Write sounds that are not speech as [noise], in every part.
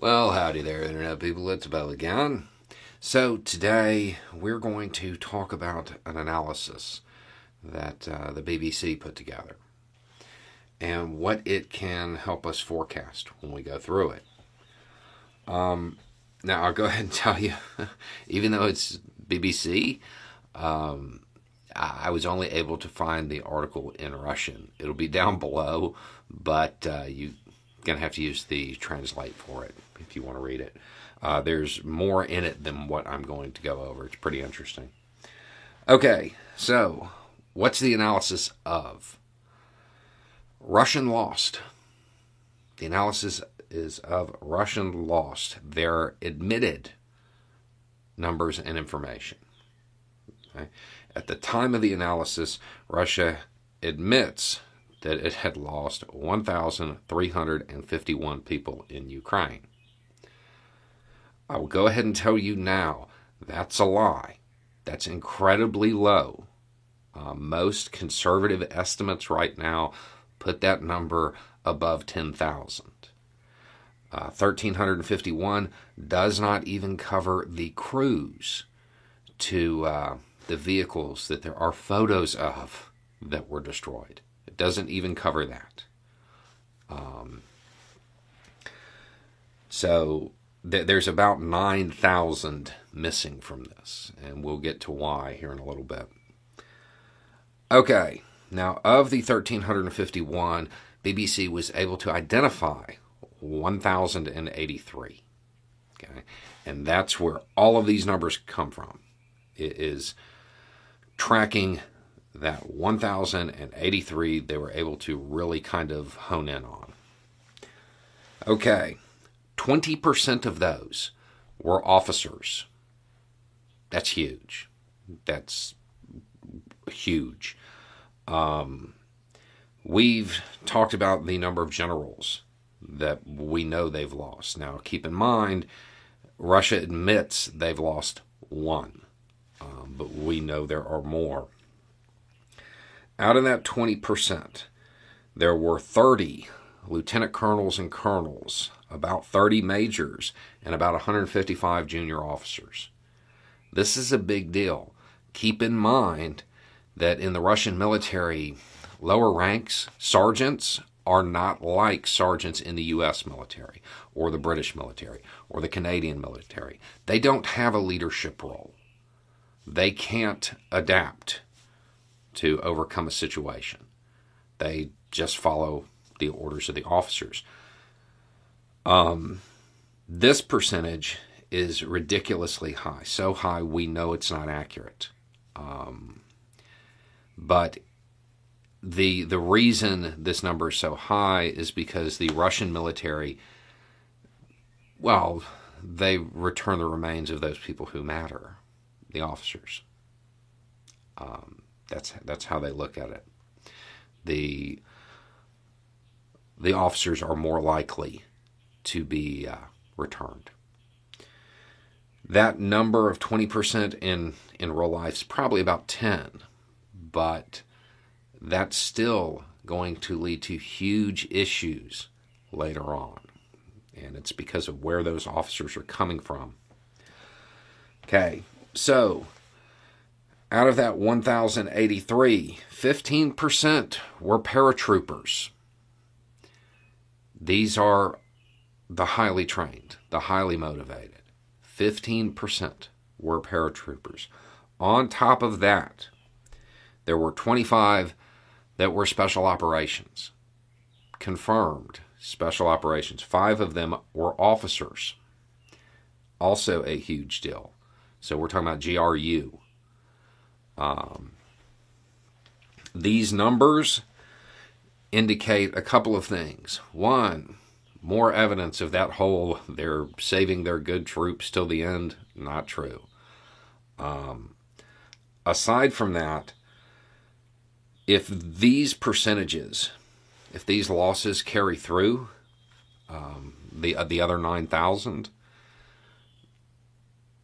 Well, howdy there, Internet people. It's Beau again. So, today we're going to talk about an analysis that uh, the BBC put together and what it can help us forecast when we go through it. Um, now, I'll go [laughs] ahead and tell you, even though it's BBC, um, I was only able to find the article in Russian. It'll be down [laughs] below, but uh, you're going to have to use the translate for it if you want to read it. Uh, there's more in it than what I'm going to go over. It's pretty interesting. Okay, so what's the analysis of? Russian lost. The analysis is of Russian lost. Their admitted numbers and information. Okay? At the time of the analysis, Russia admits that it had lost 1,351 people in Ukraine. I will go ahead and tell you now that's a lie. That's incredibly low. Uh, most conservative estimates right now put that number above 10,000. Uh, 1351 does not even cover the crews to uh, the vehicles that there are photos of that were destroyed. Doesn't even cover that. Um, so th- there's about 9,000 missing from this, and we'll get to why here in a little bit. Okay, now of the 1,351, BBC was able to identify 1,083. Okay, and that's where all of these numbers come from. It is tracking that 1,083 they were able to really kind of hone in on. Okay, 20% of those were officers. That's huge. That's huge. Um, we've talked about the number of generals that we know they've lost. Now, keep in mind, Russia admits they've lost one, um, but we know there are more. Out of that 20%, there were 30 lieutenant colonels and colonels, about 30 majors, and about 155 junior officers. This is a big deal. Keep in mind that in the Russian military, lower ranks, sergeants, are not like sergeants in the US military or the British military or the Canadian military. They don't have a leadership role. They can't adapt to overcome a situation. They just follow the orders of the officers. Um, this percentage is ridiculously high, so high we know it's not accurate. Um, but the the reason this number is so high is because the Russian military, well, they return the remains of those people who matter, the officers. Um, that's that's how they look at it. The the officers are more likely to be uh, returned. That number of 20% in, in real life is probably about 10, but that's still going to lead to huge issues later on. And it's because of where those officers are coming from. Okay, so out of that 1,083, 15% were paratroopers. These are the highly trained, the highly motivated. 15% were paratroopers. On top of that, there were 25 that were special operations. Confirmed special operations. Five of them were officers. Also a huge deal. So we're talking about GRU. Um, these numbers indicate a couple of things. One, more evidence of that whole they're saving their good troops till the end. Not true. Um, aside from that, if these percentages, if these losses carry through, um, the uh, the other nine thousand,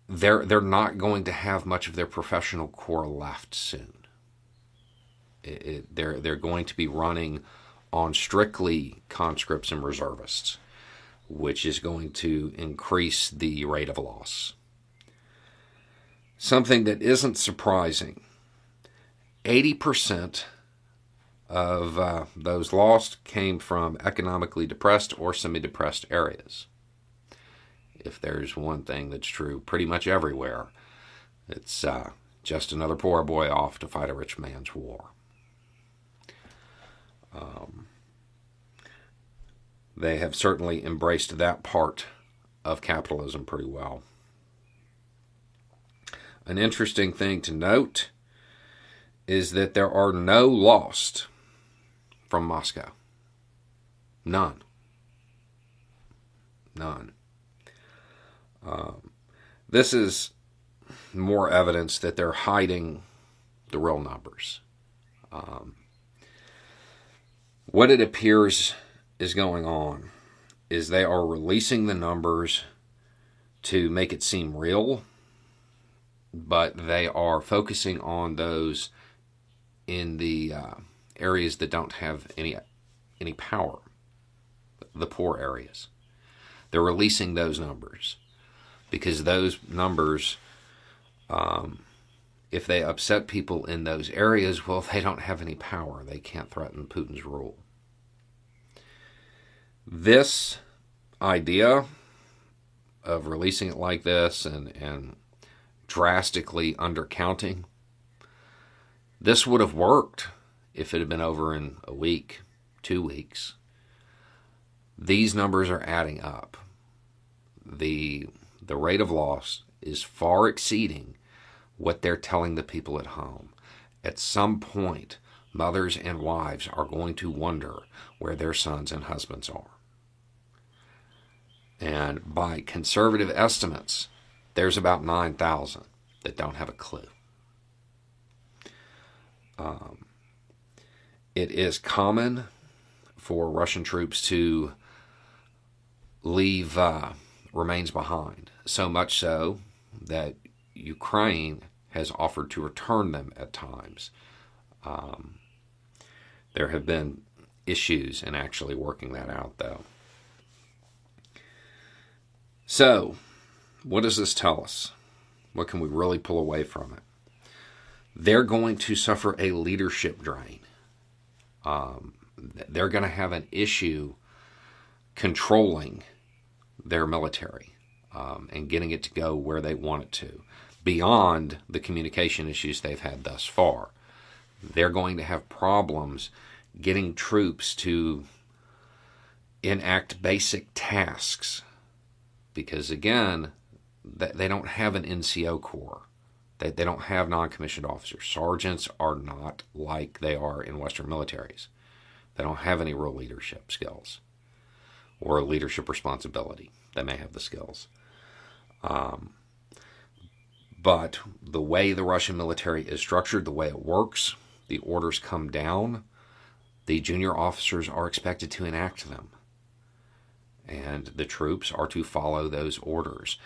they're they're not going to have much of their professional corps left soon. It, it, they're they're going to be running on strictly conscripts and reservists. which is going to increase the rate of loss. Something that isn't surprising 80% of uh, those lost came from economically depressed or semi depressed areas. If there's one thing that's true pretty much everywhere, it's uh, just another poor boy off to fight a rich man's war. Um, they have certainly embraced that part of capitalism pretty well. An interesting thing to note is that there are no lost from Moscow. None. None. This is more evidence that they're hiding the real numbers. Um, what it appears is going on is they are releasing the numbers to make it seem real, but they are focusing on those in the uh, areas that don't have any any power, the poor areas. They're releasing those numbers because those numbers, um, if they upset people in those areas, well, they don't have any power. They can't threaten Putin's rule. This idea of releasing it like this and, and drastically undercounting, this would have worked if it had been over in a week, two weeks. These numbers are adding up. The, the rate of loss is far exceeding what they're telling the people at home. At some point, mothers and wives are going to wonder where their sons and husbands are. And by conservative estimates, there's about 9,000 that don't have a clue. Um, it is common for Russian troops to leave uh, remains behind, so much so that Ukraine has offered to return them at times. Um, there have been issues in actually working that out, though. So, what does this tell us? What can we really pull away from it? They're going to suffer a leadership drain. Um, they're going to have an issue controlling their military um, and getting it to go where they want it to, beyond the communication issues they've had thus far. They're going to have problems getting troops to enact basic tasks because, again, they don't have an NCO corps. They, don't have non commissioned officers. Sergeants are not like they are in Western militaries. They don't have any real leadership skills or leadership responsibility. They may have the skills. Um, but the way the Russian military is structured, the way it works, the orders come down, the junior officers are expected to enact them. And the troops are to follow those orders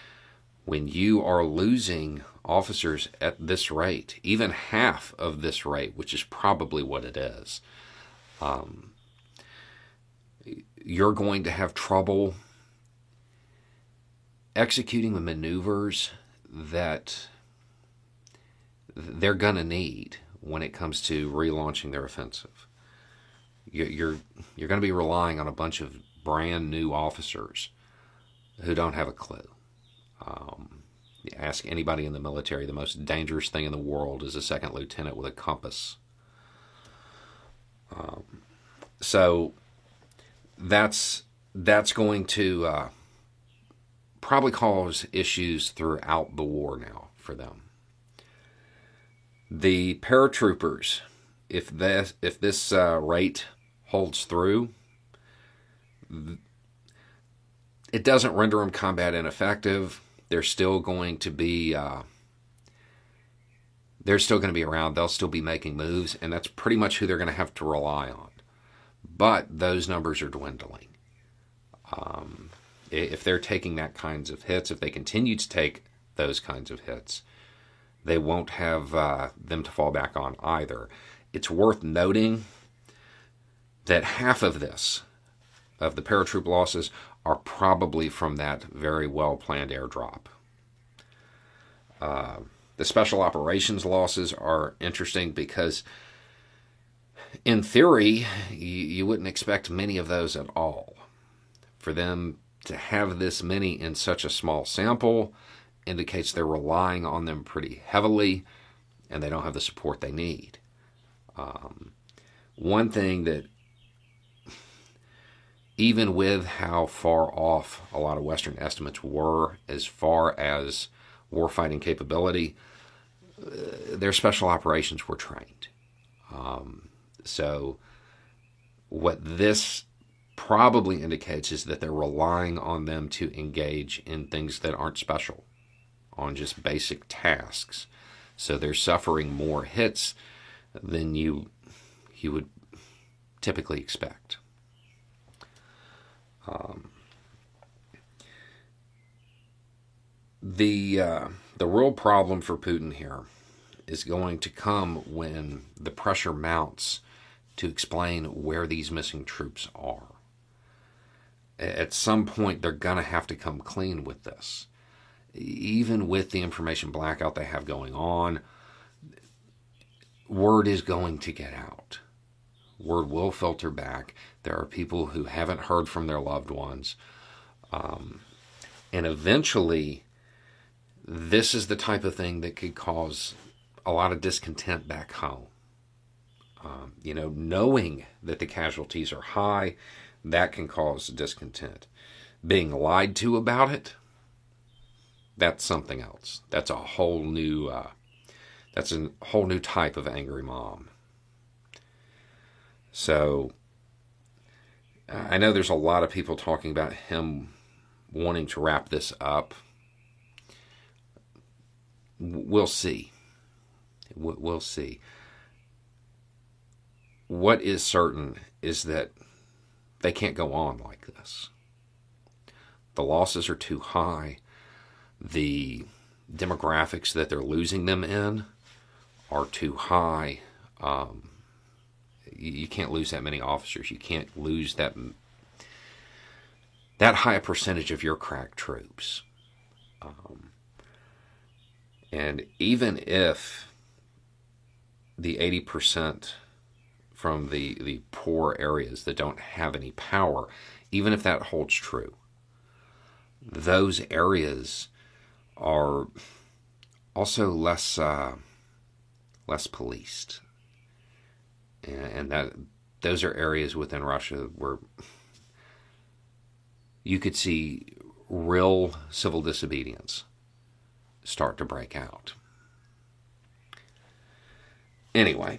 when you are losing officers at this rate, even half of this rate, which is probably what it is, um, you're going to have trouble executing the maneuvers that they're going to need when it comes to relaunching their offensive. You're you're going to be relying on a bunch of brand new officers who don't have a clue. Um, ask anybody in the military, the most dangerous thing in the world is a second lieutenant with a compass. Um, so that's that's going to uh, probably cause issues throughout the war now for them. The paratroopers, if this if this uh, rate holds through, it doesn't render them combat ineffective they're still going to be uh, they're still going to be around. They'll still be making moves, and that's pretty much who they're going to have to rely on. But those numbers are dwindling. Um, if they're taking that kinds of hits, if they continue to take those kinds of hits, they won't have uh, them to fall back on either. It's worth noting that half of this, of the paratroop losses, are probably from that very well planned airdrop. Uh, the special operations losses are interesting because, in theory, you, you wouldn't expect many of those at all. For them to have this many in such a small sample indicates they're relying on them pretty heavily and they don't have the support they need. Um, one thing that [laughs] even with how far off a lot of Western estimates were as far as warfighting capability, uh, their special operations were trained. Um, so, what this probably indicates is that they're relying on them to engage in things that aren't special, on just basic tasks. So, they're suffering more hits than you you would typically expect. Um, the uh, the real problem for Putin here is going to come when the pressure mounts to explain where these missing troops are. At some point, they're going to have to come clean with this. Even with the information blackout they have going on, word is going to get out word will filter back. There are people who haven't heard from their loved ones. Um, and eventually, this is the type of thing that could cause a lot of discontent back home. Um, you know, knowing that the casualties are high, that can cause discontent. Being lied to about it, that's something else. That's a whole new, uh, that's a whole new type of angry mom. So I know there's a lot of people talking about him wanting to wrap this up. We'll see. We'll see. What is certain is that they can't go on like this. The losses are too high. The demographics that they're losing them in are too high. Um, you can't lose that many officers. You can't lose that that high percentage of your crack troops. Um, and even if the 80% from the, the poor areas that don't have any power, even if that holds true, those areas are also less uh, less policed and that those are areas within Russia where you could see real civil disobedience start to break out. Anyway,